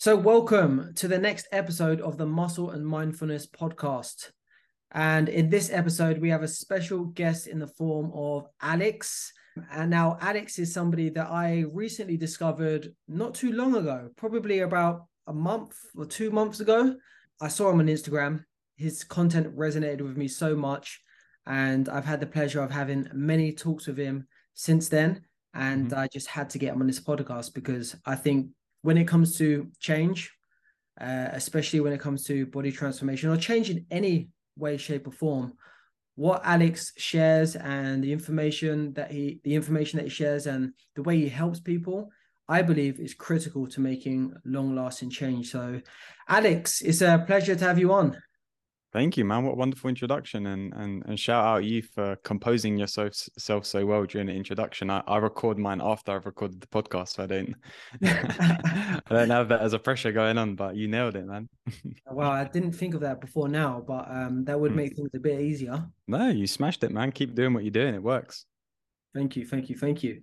So, welcome to the next episode of the Muscle and Mindfulness podcast. And in this episode, we have a special guest in the form of Alex. And now, Alex is somebody that I recently discovered not too long ago, probably about a month or two months ago. I saw him on Instagram. His content resonated with me so much. And I've had the pleasure of having many talks with him since then. And mm-hmm. I just had to get him on this podcast because I think when it comes to change, uh, especially when it comes to body transformation or change in any way, shape, or form, what Alex shares and the information that he the information that he shares and the way he helps people, I believe is critical to making long lasting change. So, Alex, it's a pleasure to have you on. Thank you, man. What a wonderful introduction, and and and shout out you for composing yourself self so well during the introduction. I, I record mine after I've recorded the podcast, so I don't I don't have that as a pressure going on. But you nailed it, man. well, I didn't think of that before now, but um, that would hmm. make things a bit easier. No, you smashed it, man. Keep doing what you're doing. It works. Thank you, thank you, thank you.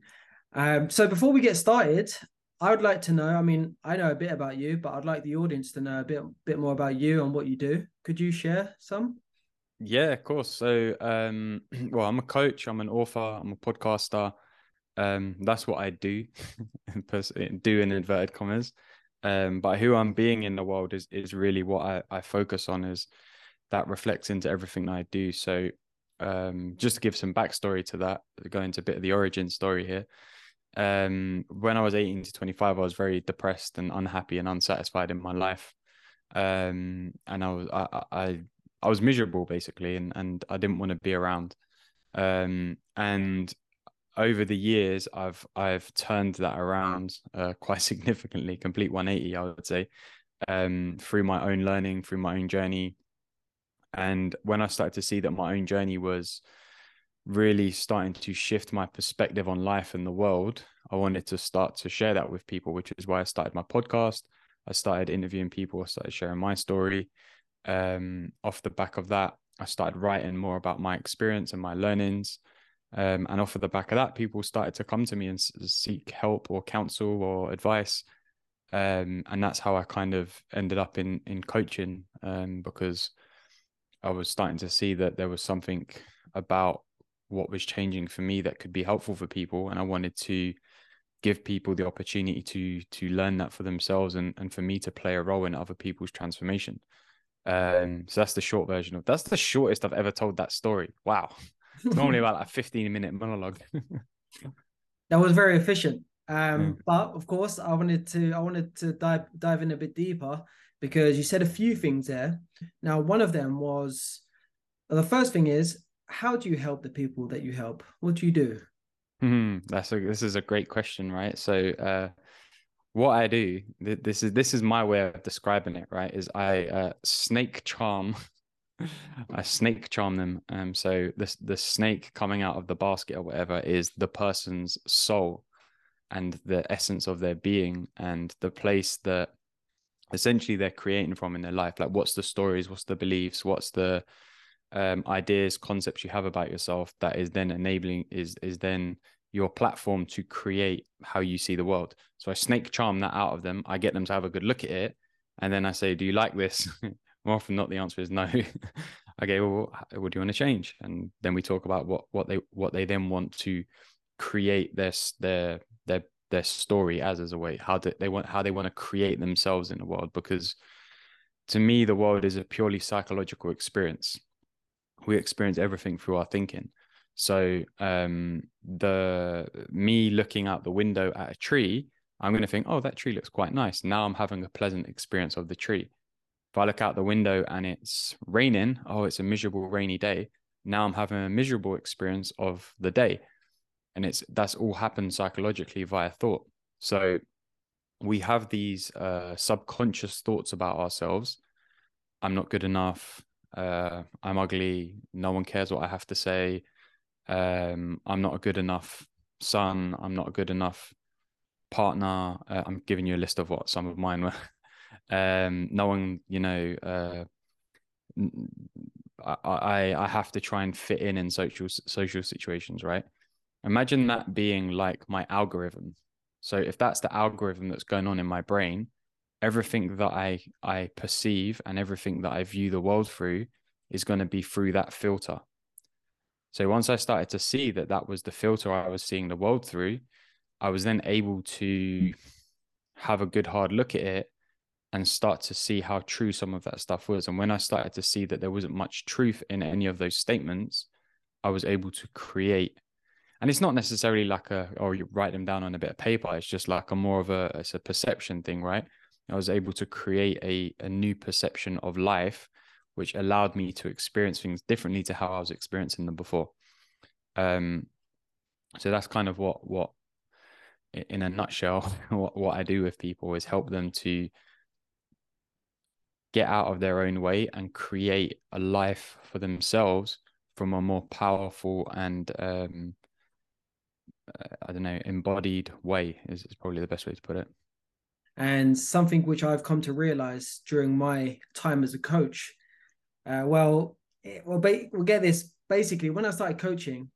Um, so before we get started, I would like to know. I mean, I know a bit about you, but I'd like the audience to know a bit bit more about you and what you do. Could you share some? Yeah, of course. So, um, well, I'm a coach. I'm an author. I'm a podcaster. Um, that's what I do, do in inverted commas. Um, but who I'm being in the world is is really what I, I focus on. Is that reflects into everything I do. So, um, just to give some backstory to that, go into a bit of the origin story here um, when I was 18 to 25, I was very depressed and unhappy and unsatisfied in my life. Um, and I was, I, I, I was miserable basically, and, and I didn't want to be around. Um, and over the years, I've, I've turned that around uh, quite significantly, complete 180, I would say, um, through my own learning, through my own journey. And when I started to see that my own journey was really starting to shift my perspective on life and the world, I wanted to start to share that with people, which is why I started my podcast. I started interviewing people, I started sharing my story. Um, off the back of that, I started writing more about my experience and my learnings. Um, and off of the back of that, people started to come to me and seek help or counsel or advice. Um, and that's how I kind of ended up in in coaching um, because I was starting to see that there was something about what was changing for me that could be helpful for people and i wanted to give people the opportunity to to learn that for themselves and and for me to play a role in other people's transformation. Um so that's the short version of that's the shortest i've ever told that story. Wow. Normally about like 15 minute monologue. That was very efficient. Um but of course i wanted to i wanted to dive dive in a bit deeper because you said a few things there. Now one of them was the first thing is how do you help the people that you help? What do you do? Mm, that's a this is a great question, right? So, uh, what I do, this is this is my way of describing it, right? Is I uh, snake charm, I snake charm them. Um, so the the snake coming out of the basket or whatever is the person's soul, and the essence of their being, and the place that essentially they're creating from in their life. Like, what's the stories? What's the beliefs? What's the um, ideas, concepts you have about yourself that is then enabling is is then your platform to create how you see the world. So I snake charm that out of them. I get them to have a good look at it, and then I say, "Do you like this?" More often not, the answer is no. okay, well, what do you want to change? And then we talk about what what they what they then want to create their their their their story as as a way how do they want how they want to create themselves in the world because to me the world is a purely psychological experience we experience everything through our thinking. So um, the me looking out the window at a tree, I'm going to think, oh, that tree looks quite nice. Now I'm having a pleasant experience of the tree. If I look out the window and it's raining, oh, it's a miserable rainy day. Now I'm having a miserable experience of the day. And it's that's all happened psychologically via thought. So we have these uh, subconscious thoughts about ourselves. I'm not good enough uh, I'm ugly. No one cares what I have to say. Um, I'm not a good enough son. I'm not a good enough partner. Uh, I'm giving you a list of what some of mine were. um, no one, you know, uh, I, I have to try and fit in in social social situations, right? Imagine that being like my algorithm. So if that's the algorithm that's going on in my brain, everything that I I perceive and everything that I view the world through is going to be through that filter. So once I started to see that that was the filter I was seeing the world through, I was then able to have a good hard look at it and start to see how true some of that stuff was. And when I started to see that there wasn't much truth in any of those statements, I was able to create. And it's not necessarily like a, or you write them down on a bit of paper. It's just like a more of a, it's a perception thing, right? I was able to create a, a new perception of life, which allowed me to experience things differently to how I was experiencing them before. Um, so that's kind of what, what, in a nutshell, what, what I do with people is help them to get out of their own way and create a life for themselves from a more powerful and um, uh, I don't know embodied way is, is probably the best way to put it. And something which I've come to realize during my time as a coach, uh, well, it, well, ba- we'll get this. Basically, when I started coaching,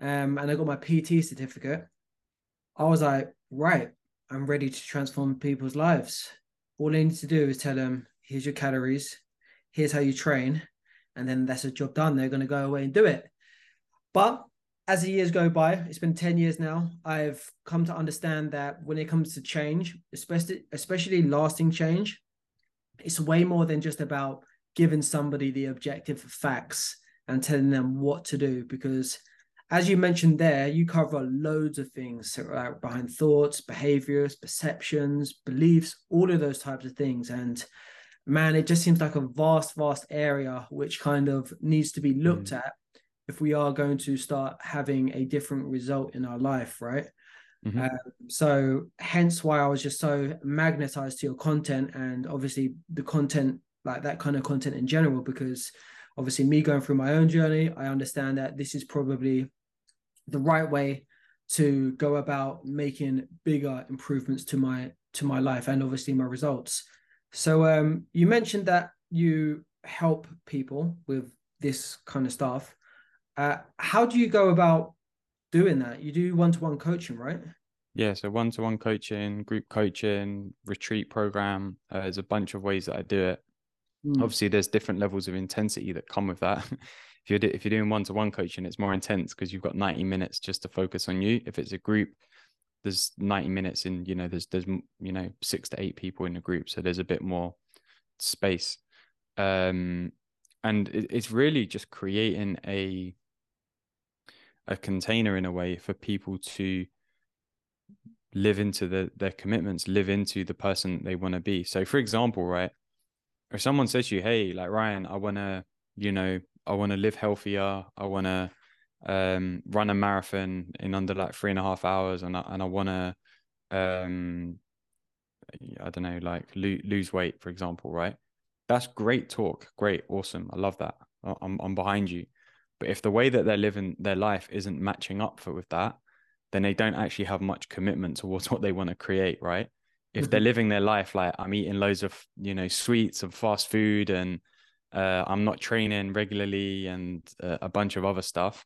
um, and I got my PT certificate, I was like, right, I'm ready to transform people's lives. All I need to do is tell them here's your calories, here's how you train, and then that's a job done. They're going to go away and do it. But as the years go by, it's been 10 years now, I've come to understand that when it comes to change, especially especially lasting change, it's way more than just about giving somebody the objective facts and telling them what to do because as you mentioned there, you cover loads of things behind thoughts, behaviors, perceptions, beliefs, all of those types of things. And man, it just seems like a vast, vast area which kind of needs to be looked mm. at if we are going to start having a different result in our life, right? Mm-hmm. Um, so, hence why I was just so magnetized to your content and obviously the content, like that kind of content in general, because obviously, me going through my own journey, I understand that this is probably the right way to go about making bigger improvements to my to my life and obviously my results so um, you mentioned that you help people with this kind of stuff. Uh, how do you go about doing that? You do one-to-one coaching, right? Yeah, so one-to-one coaching, group coaching, retreat program. Uh, there's a bunch of ways that I do it. Mm. Obviously, there's different levels of intensity that come with that. if you're if you're doing one-to-one coaching, it's more intense because you've got 90 minutes just to focus on you. If it's a group, there's 90 minutes in you know there's there's you know six to eight people in a group so there's a bit more space um and it, it's really just creating a a container in a way for people to live into the, their commitments live into the person they want to be so for example right if someone says to you hey like ryan i want to you know i want to live healthier i want to um, run a marathon in under like three and a half hours, and I, and I want to, um, I don't know, like lo- lose weight, for example, right? That's great talk, great, awesome. I love that. I'm I'm behind you. But if the way that they're living their life isn't matching up for with that, then they don't actually have much commitment towards what they want to create, right? If mm-hmm. they're living their life like I'm eating loads of you know sweets and fast food and uh, I'm not training regularly and uh, a bunch of other stuff,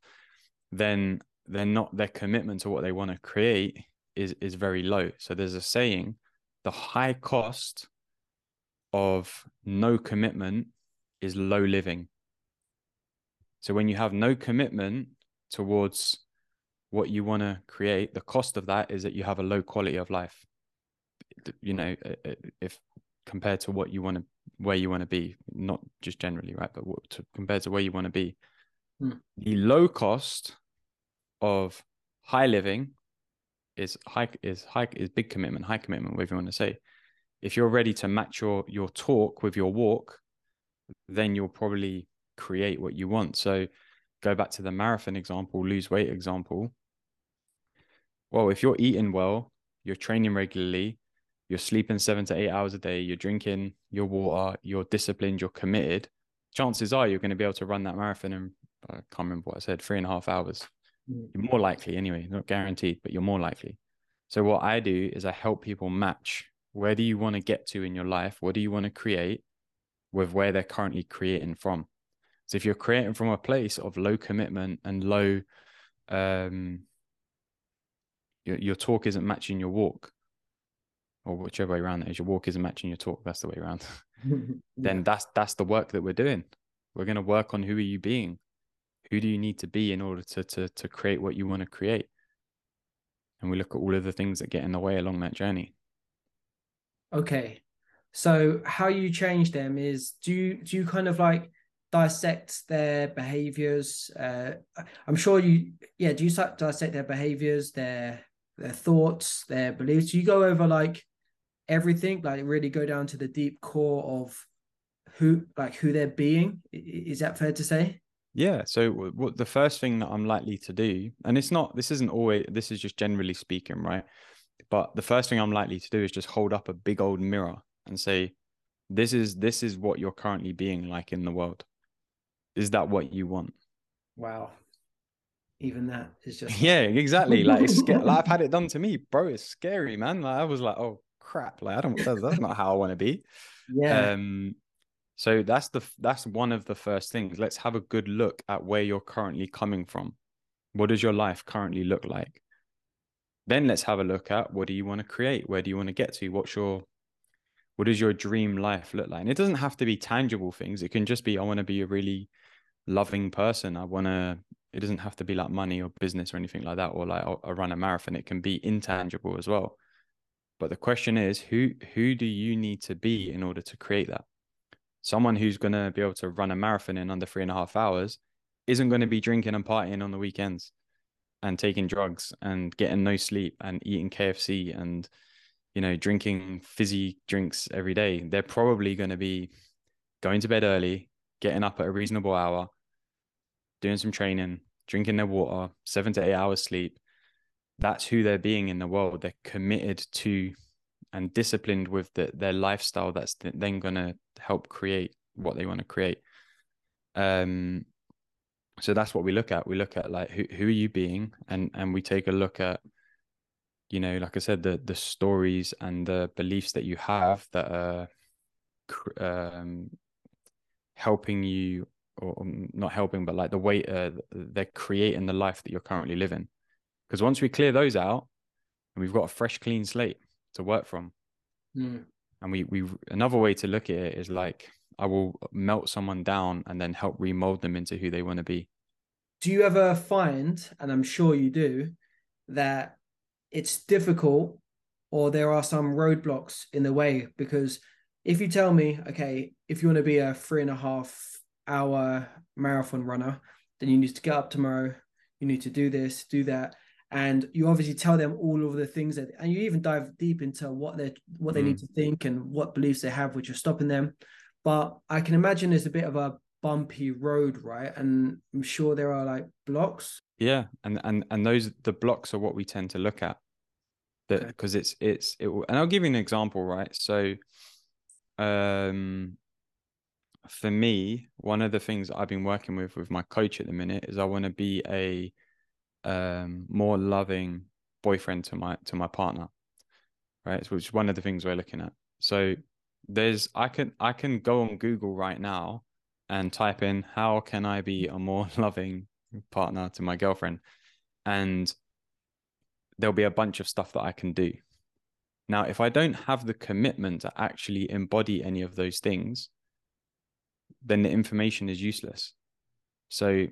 then they're not their commitment to what they want to create is is very low. So there's a saying, the high cost of no commitment is low living. So when you have no commitment towards what you want to create, the cost of that is that you have a low quality of life. You know, if compared to what you want to, where you want to be, not just generally, right, but what, to, compared to where you want to be, hmm. the low cost of high living is high is high is big commitment, high commitment, whatever you want to say. If you're ready to match your your talk with your walk, then you'll probably create what you want. So go back to the marathon example, lose weight example. Well, if you're eating well, you're training regularly, you're sleeping seven to eight hours a day, you're drinking your water, you're disciplined, you're committed, chances are you're going to be able to run that marathon in I can't remember what I said, three and a half hours. Mm. You're more likely anyway, not guaranteed, but you're more likely. So what I do is I help people match where do you want to get to in your life? What do you want to create with where they're currently creating from? So if you're creating from a place of low commitment and low um your, your talk isn't matching your walk, or whichever way around is, your walk isn't matching your talk. That's the way around. then that's that's the work that we're doing. We're going to work on who are you being? Who do you need to be in order to to to create what you want to create? And we look at all of the things that get in the way along that journey. Okay. So how you change them is do you do you kind of like dissect their behaviors? Uh, I'm sure you yeah, do you dissect their behaviors, their their thoughts, their beliefs? Do you go over like everything, like really go down to the deep core of who like who they're being? Is that fair to say? Yeah. So what the first thing that I'm likely to do, and it's not this isn't always this is just generally speaking, right? But the first thing I'm likely to do is just hold up a big old mirror and say, This is this is what you're currently being like in the world. Is that what you want? Wow. Even that is just yeah, exactly. Like it's like I've had it done to me, bro. It's scary, man. Like I was like, oh crap, like I don't that's, that's not how I want to be. Yeah. Um so that's the that's one of the first things. Let's have a good look at where you're currently coming from. What does your life currently look like? Then let's have a look at what do you want to create? Where do you want to get to? What's your what does your dream life look like? And it doesn't have to be tangible things. It can just be I want to be a really loving person. I want to it doesn't have to be like money or business or anything like that or like I run a marathon. It can be intangible as well. But the question is who who do you need to be in order to create that? Someone who's going to be able to run a marathon in under three and a half hours isn't going to be drinking and partying on the weekends and taking drugs and getting no sleep and eating KFC and you know drinking fizzy drinks every day they're probably going to be going to bed early getting up at a reasonable hour doing some training drinking their water 7 to 8 hours sleep that's who they're being in the world. They're committed to and disciplined with the, their lifestyle that's then going to help create what they want to create. Um so that's what we look at. We look at like who, who are you being? And and we take a look at you know like i said the the stories and the beliefs that you have that are um helping you or not helping but like the way uh, they're creating the life that you're currently living because once we clear those out and we've got a fresh clean slate to work from mm. and we we another way to look at it is like I will melt someone down and then help remold them into who they want to be. Do you ever find, and I'm sure you do, that it's difficult or there are some roadblocks in the way? Because if you tell me, okay, if you want to be a three and a half hour marathon runner, then you need to get up tomorrow, you need to do this, do that. And you obviously tell them all of the things that, and you even dive deep into what they what they mm. need to think and what beliefs they have, which are stopping them but I can imagine there's a bit of a bumpy road, right? And I'm sure there are like blocks. Yeah, and and and those the blocks are what we tend to look at. That because okay. it's it's it. Will, And I'll give you an example, right? So, um, for me, one of the things I've been working with with my coach at the minute is I want to be a um more loving boyfriend to my to my partner, right? Which is one of the things we're looking at. So there's I can I can go on Google right now and type in how can I be a more loving partner to my girlfriend and there'll be a bunch of stuff that I can do. Now, if I don't have the commitment to actually embody any of those things, then the information is useless. So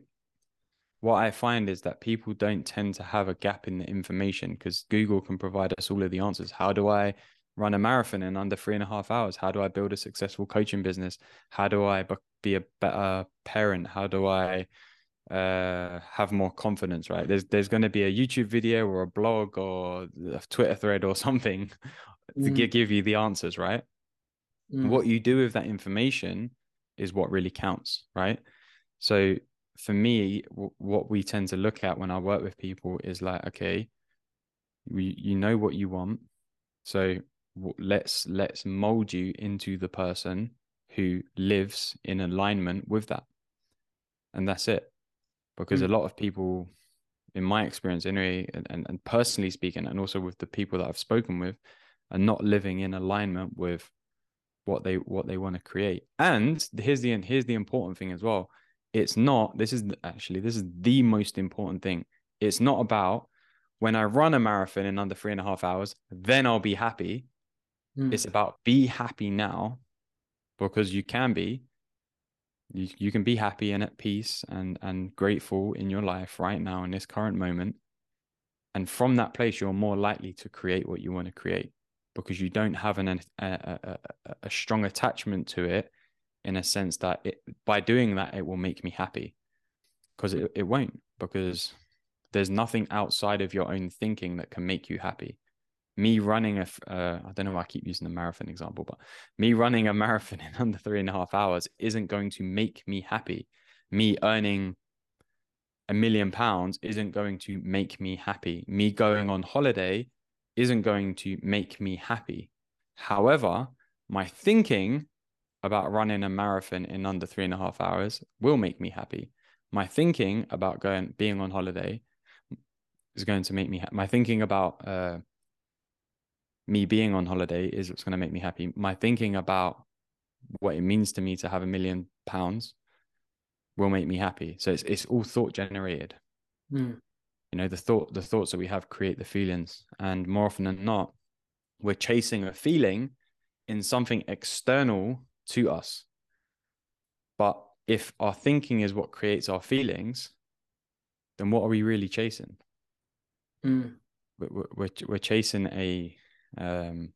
what I find is that people don't tend to have a gap in the information because Google can provide us all of the answers. How do I run a marathon in under three and a half hours? How do I build a successful coaching business? How do I be a better parent? How do I uh, have more confidence? Right? There's there's going to be a YouTube video or a blog or a Twitter thread or something mm. to give you the answers. Right? Mm. What you do with that information is what really counts. Right? So for me, w- what we tend to look at when I work with people is like, okay, we, you know what you want. So let's let's mold you into the person who lives in alignment with that and that's it because mm. a lot of people in my experience anyway and, and, and personally speaking and also with the people that i've spoken with are not living in alignment with what they what they want to create and here's the here's the important thing as well it's not this is actually this is the most important thing it's not about when i run a marathon in under three and a half hours then i'll be happy Mm. It's about be happy now because you can be. You, you can be happy and at peace and, and grateful in your life right now in this current moment. And from that place, you're more likely to create what you want to create because you don't have an, a, a, a, strong attachment to it in a sense that it, by doing that, it will make me happy because it, it won't, because there's nothing outside of your own thinking that can make you happy. Me running a, uh, I don't know why I keep using the marathon example, but me running a marathon in under three and a half hours isn't going to make me happy. Me earning a million pounds isn't going to make me happy. Me going on holiday isn't going to make me happy. However, my thinking about running a marathon in under three and a half hours will make me happy. My thinking about going being on holiday is going to make me ha- my thinking about uh, me being on holiday is what's going to make me happy. My thinking about what it means to me to have a million pounds will make me happy. So it's it's all thought generated. Mm. You know, the thought the thoughts that we have create the feelings, and more often than not, we're chasing a feeling in something external to us. But if our thinking is what creates our feelings, then what are we really chasing? Mm. We're, we're, we're chasing a um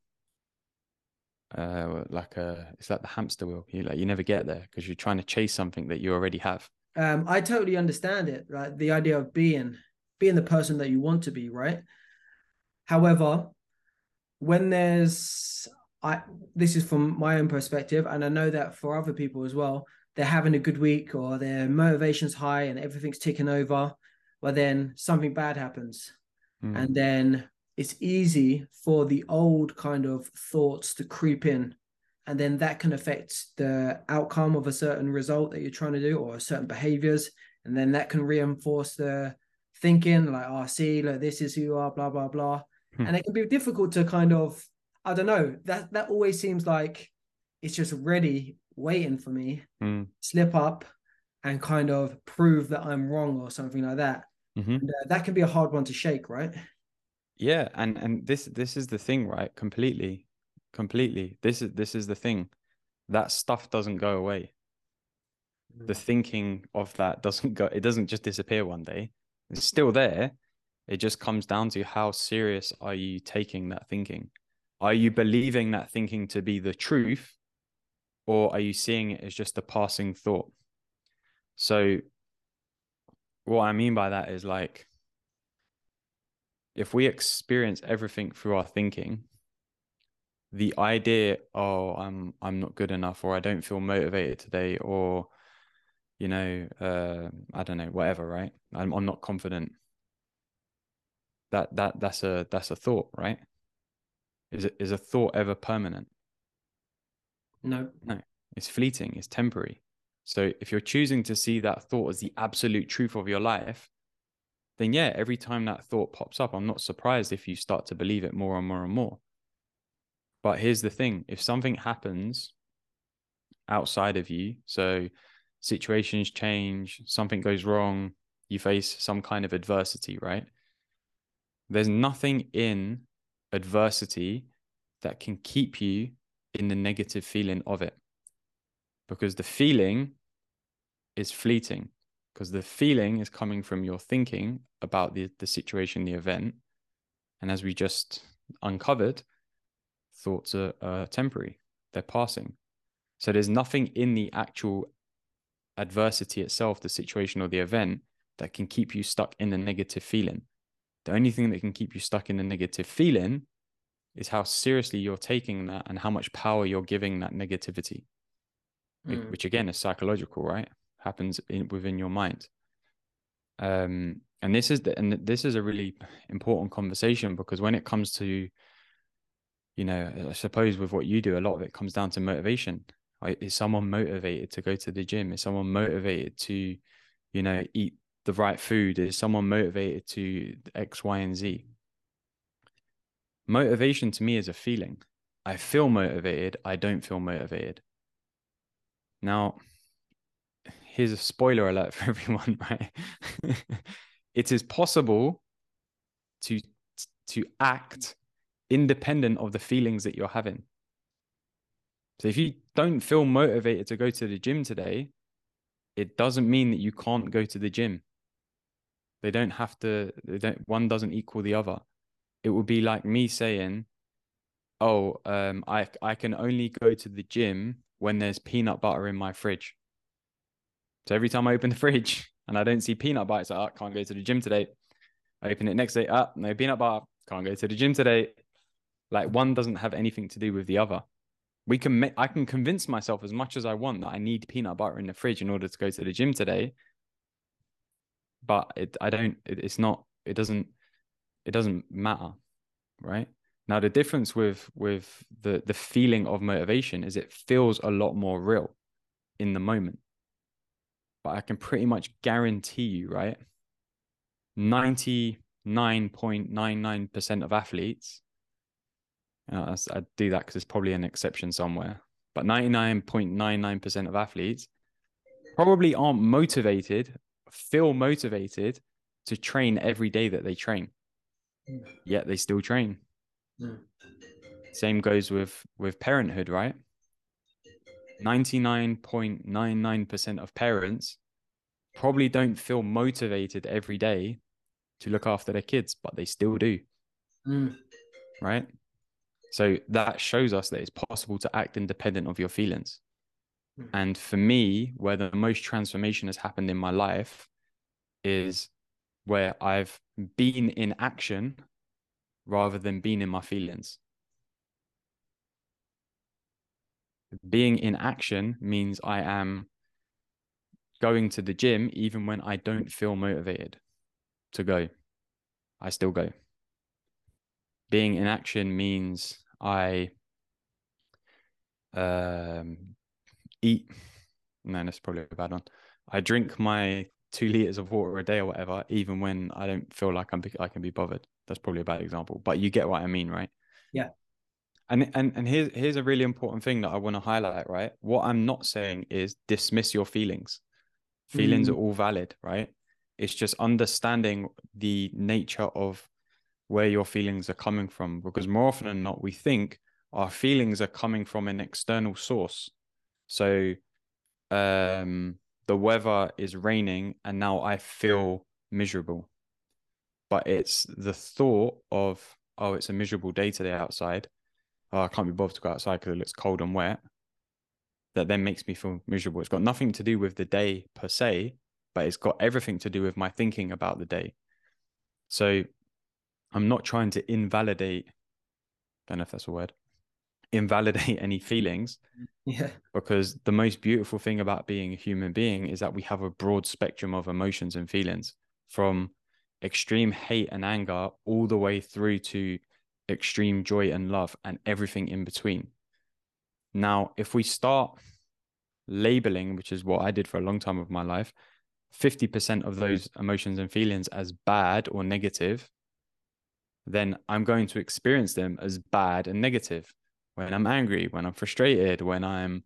uh like a it's like the hamster wheel you like you never get there because you're trying to chase something that you already have um i totally understand it right the idea of being being the person that you want to be right however when there's I this is from my own perspective, and I know that for other people as well, they're having a good week or their motivation's high and everything's ticking over, but then something bad happens. Mm. And then it's easy for the old kind of thoughts to creep in. And then that can affect the outcome of a certain result that you're trying to do or certain behaviors. And then that can reinforce the thinking, like, oh, see, like this is who you are, blah, blah, blah. Hmm. And it can be difficult to kind of I don't know. That that always seems like it's just ready, waiting for me, mm. slip up, and kind of prove that I'm wrong or something like that. Mm-hmm. And, uh, that can be a hard one to shake, right? Yeah, and and this this is the thing, right? Completely, completely. This is this is the thing. That stuff doesn't go away. The mm. thinking of that doesn't go. It doesn't just disappear one day. It's still there. It just comes down to how serious are you taking that thinking. Are you believing that thinking to be the truth, or are you seeing it as just a passing thought? So, what I mean by that is like, if we experience everything through our thinking, the idea, oh, I'm I'm not good enough, or I don't feel motivated today, or you know, uh, I don't know, whatever, right? I'm I'm not confident. That that that's a that's a thought, right? Is is a thought ever permanent? No. No. It's fleeting, it's temporary. So if you're choosing to see that thought as the absolute truth of your life, then yeah, every time that thought pops up, I'm not surprised if you start to believe it more and more and more. But here's the thing if something happens outside of you, so situations change, something goes wrong, you face some kind of adversity, right? There's nothing in adversity that can keep you in the negative feeling of it. Because the feeling is fleeting, because the feeling is coming from your thinking about the, the situation, the event. And as we just uncovered, thoughts are, are temporary, they're passing. So there's nothing in the actual adversity itself, the situation or the event, that can keep you stuck in the negative feeling. The only thing that can keep you stuck in the negative feeling is how seriously you're taking that and how much power you're giving that negativity, mm. which again is psychological, right? Happens in, within your mind. Um, and this is the, and this is a really important conversation because when it comes to, you know, I suppose with what you do, a lot of it comes down to motivation. Is someone motivated to go to the gym? Is someone motivated to, you know, eat the right food? Is someone motivated to X, Y, and Z? Motivation to me is a feeling. I feel motivated. I don't feel motivated. Now, here's a spoiler alert for everyone, right? it is possible to to act independent of the feelings that you're having. So if you don't feel motivated to go to the gym today, it doesn't mean that you can't go to the gym. They don't have to, they don't, one doesn't equal the other. It would be like me saying, oh, um, I, I can only go to the gym when there's peanut butter in my fridge. So every time I open the fridge and I don't see peanut oh, ah, I can't go to the gym today. I open it next day, oh, no peanut butter, can't go to the gym today. Like one doesn't have anything to do with the other. We can make, I can convince myself as much as I want that I need peanut butter in the fridge in order to go to the gym today. But it, I don't, it, it's not, it doesn't, it doesn't matter. Right. Now the difference with with the the feeling of motivation is it feels a lot more real in the moment. But I can pretty much guarantee you, right? 99.99% of athletes, I do that because there's probably an exception somewhere, but 99.99% of athletes probably aren't motivated, feel motivated to train every day that they train. Hmm. Yet they still train. Mm. Same goes with with parenthood, right? 99.99% of parents probably don't feel motivated every day to look after their kids, but they still do. Mm. Right? So that shows us that it's possible to act independent of your feelings. Mm. And for me, where the most transformation has happened in my life is where I've been in action rather than being in my feelings. Being in action means I am going to the gym even when I don't feel motivated to go. I still go. Being in action means I um, eat. No, that's probably a bad one. I drink my two liters of water a day or whatever, even when I don't feel like I'm I can be bothered. That's probably a bad example, but you get what I mean, right? Yeah. And and and here's here's a really important thing that I want to highlight, right? What I'm not saying is dismiss your feelings. Feelings mm. are all valid, right? It's just understanding the nature of where your feelings are coming from, because more often than not, we think our feelings are coming from an external source. So, um, the weather is raining, and now I feel miserable but it's the thought of oh it's a miserable day today outside oh i can't be bothered to go outside because it looks cold and wet. That then makes me feel miserable. It's got nothing to do with the day per se but it's got everything to do with my thinking about the day. So i'm not trying to invalidate I don't know if that's a word invalidate any feelings yeah. because the most beautiful thing about being a human being is that we have a broad spectrum of emotions and feelings from extreme hate and anger all the way through to extreme joy and love and everything in between. Now, if we start labeling, which is what I did for a long time of my life, 50% of those emotions and feelings as bad or negative, then I'm going to experience them as bad and negative when I'm angry, when I'm frustrated, when I'm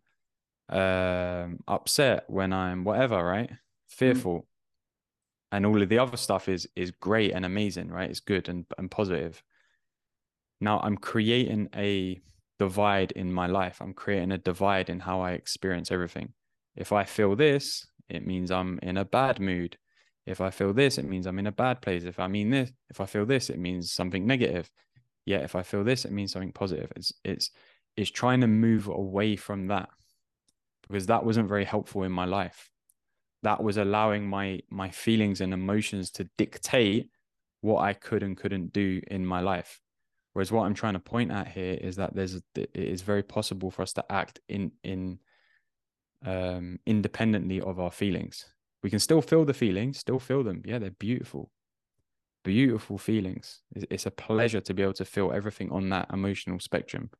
um, upset, when I'm whatever, right? Mm. Fearful and all of the other stuff is is great and amazing right it's good and, and positive now i'm creating a divide in my life. I'm creating a divide in how i experience everything. If i feel this it means i'm in a bad mood. If i feel this it means i'm in a bad place. If i mean this if i feel this it means something negative. Yeah if i feel this it means something positive. It's it's it's trying to move away from that because that wasn't very helpful in my life. That was allowing my my feelings and emotions to dictate what I could and couldn't do in my life. Whereas what I'm trying to point at here is that there's it is very possible for us to act in in um independently of our feelings. We can still feel the feelings, still feel them. Yeah, they're beautiful. Beautiful feelings. It's a pleasure to be able to feel everything on that emotional spectrum.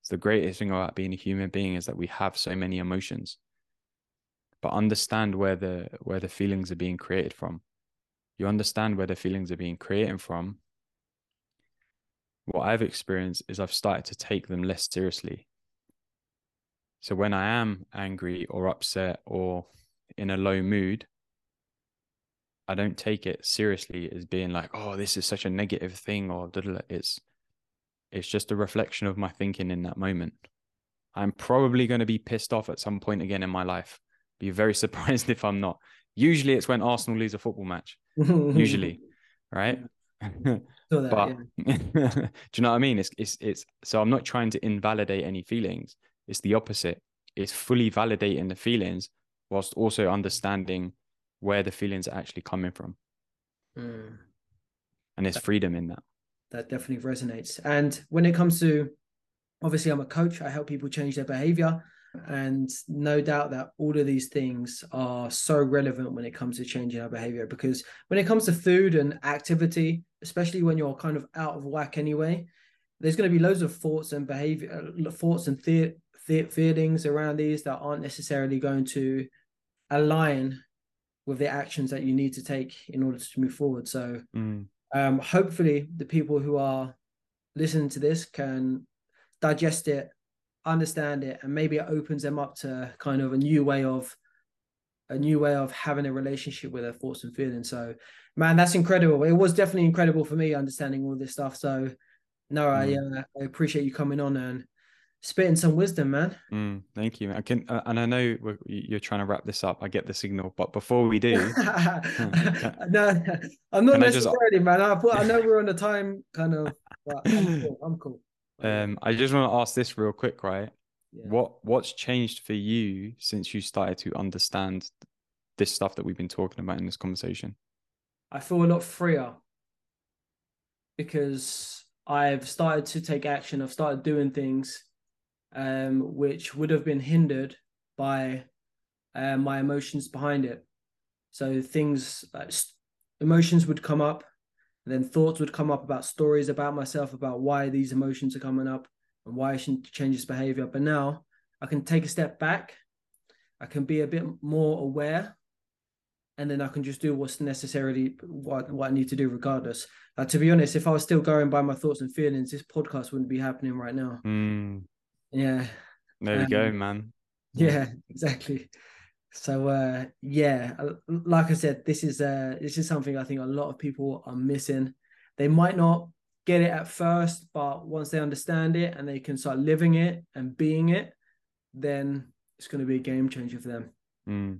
It's the greatest thing about being a human being is that we have so many emotions but understand where the where the feelings are being created from you understand where the feelings are being created from what i've experienced is i've started to take them less seriously so when i am angry or upset or in a low mood i don't take it seriously as being like oh this is such a negative thing or it's it's just a reflection of my thinking in that moment I'm probably going to be pissed off at some point again in my life. Be very surprised if I'm not. Usually it's when Arsenal lose a football match. Usually, right? That, but yeah. do you know what I mean? It's it's it's so I'm not trying to invalidate any feelings. It's the opposite. It's fully validating the feelings whilst also understanding where the feelings are actually coming from. Mm. And there's freedom in that. that definitely resonates. And when it comes to, obviously, I'm a coach. I help people change their behavior, and no doubt that all of these things are so relevant when it comes to changing our behavior. Because when it comes to food and activity, especially when you're kind of out of whack anyway, there's going to be loads of thoughts and behavior, uh, thoughts and the- the- feelings around these that aren't necessarily going to align with the actions that you need to take in order to move forward. So Mm. um, hopefully the people who are listening to this can digest it understand it and maybe it opens them up to kind of a new way of a new way of having a relationship with their thoughts and feelings. So man that's incredible. It was definitely incredible for me understanding all this stuff. So no i, uh, I appreciate you coming on and spitting some wisdom man. Mm, thank you. I can, uh, and I know we're, you're trying to wrap this up. I get the signal, but before we do, no i'm not Can I just- necessarily man. I, thought- I know we're on a time kind of but i'm cool. I'm cool um, I just want to ask this real quick, right? Yeah. What what's changed for you since you started to understand this stuff that we've been talking about in this conversation? I feel a lot freer because I've started to take action. I've started doing things um, which would have been hindered by uh, my emotions behind it. So things s- emotions would come up, and then thoughts would come up about stories about myself, about why these emotions are coming up and why I shouldn't change this behavior. But now I can take a step back. I can be a bit more aware and then I can just do what's necessarily what, what I need to do regardless. Uh, to be honest, if I was still going by my thoughts and feelings, this podcast wouldn't be happening right now. Mm, Yeah, there we go, Um, man. yeah, exactly. So uh, yeah, uh, like I said, this is uh, this is something I think a lot of people are missing. They might not get it at first, but once they understand it and they can start living it and being it, then it's going to be a game changer for them. Mm.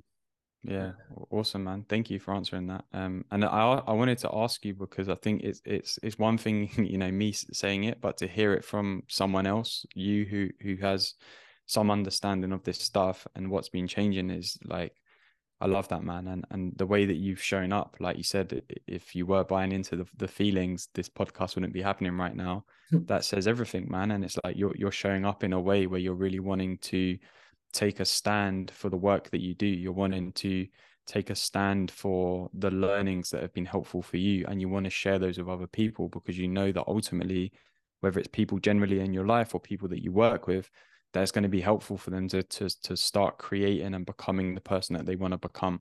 Yeah, awesome, man. Thank you for answering that. Um, and I I wanted to ask you because I think it's it's it's one thing, you know, me saying it, but to hear it from someone else, you who who has some understanding of this stuff and what's been changing is like, I love that, man. And and the way that you've shown up, like you said, if you were buying into the the feelings, this podcast wouldn't be happening right now. Hmm. That says everything, man. And it's like you're you're showing up in a way where you're really wanting to take a stand for the work that you do. You're wanting to take a stand for the learnings that have been helpful for you, and you want to share those with other people because you know that ultimately, whether it's people generally in your life or people that you work with, that's going to be helpful for them to to to start creating and becoming the person that they want to become.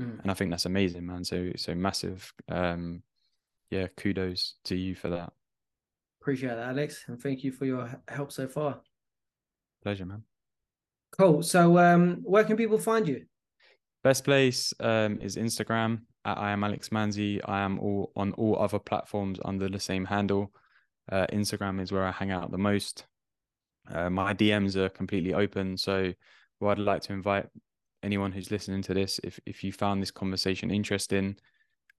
Mm. And I think that's amazing, man. So so massive, um, yeah, kudos to you for that. Appreciate that, Alex, and thank you for your help so far. Pleasure, man. Cool. So, um, where can people find you? Best place um, is Instagram at I am Alex Manzi. I am all on all other platforms under the same handle. Uh, Instagram is where I hang out the most. Uh, my DMs are completely open. So, I'd like to invite anyone who's listening to this, if if you found this conversation interesting,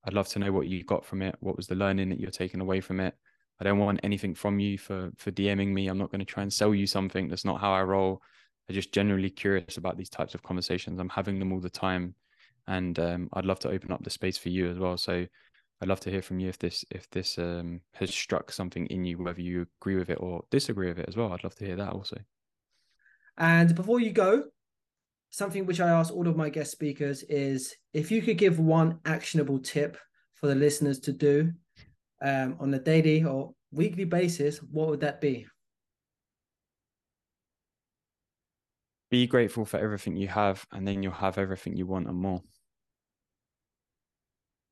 I'd love to know what you got from it. What was the learning that you're taking away from it? I don't want anything from you for for DMing me. I'm not going to try and sell you something. That's not how I roll. I'm just generally curious about these types of conversations. I'm having them all the time, and um, I'd love to open up the space for you as well. So I'd love to hear from you if this if this um, has struck something in you, whether you agree with it or disagree with it as well. I'd love to hear that also. And before you go, something which I ask all of my guest speakers is if you could give one actionable tip for the listeners to do um, on a daily or weekly basis, what would that be? Be grateful for everything you have, and then you'll have everything you want and more.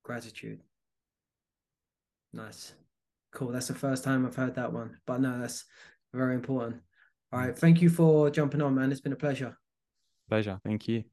Gratitude. Nice. Cool. That's the first time I've heard that one, but no, that's very important. All right. Thank you for jumping on, man. It's been a pleasure. Pleasure. Thank you.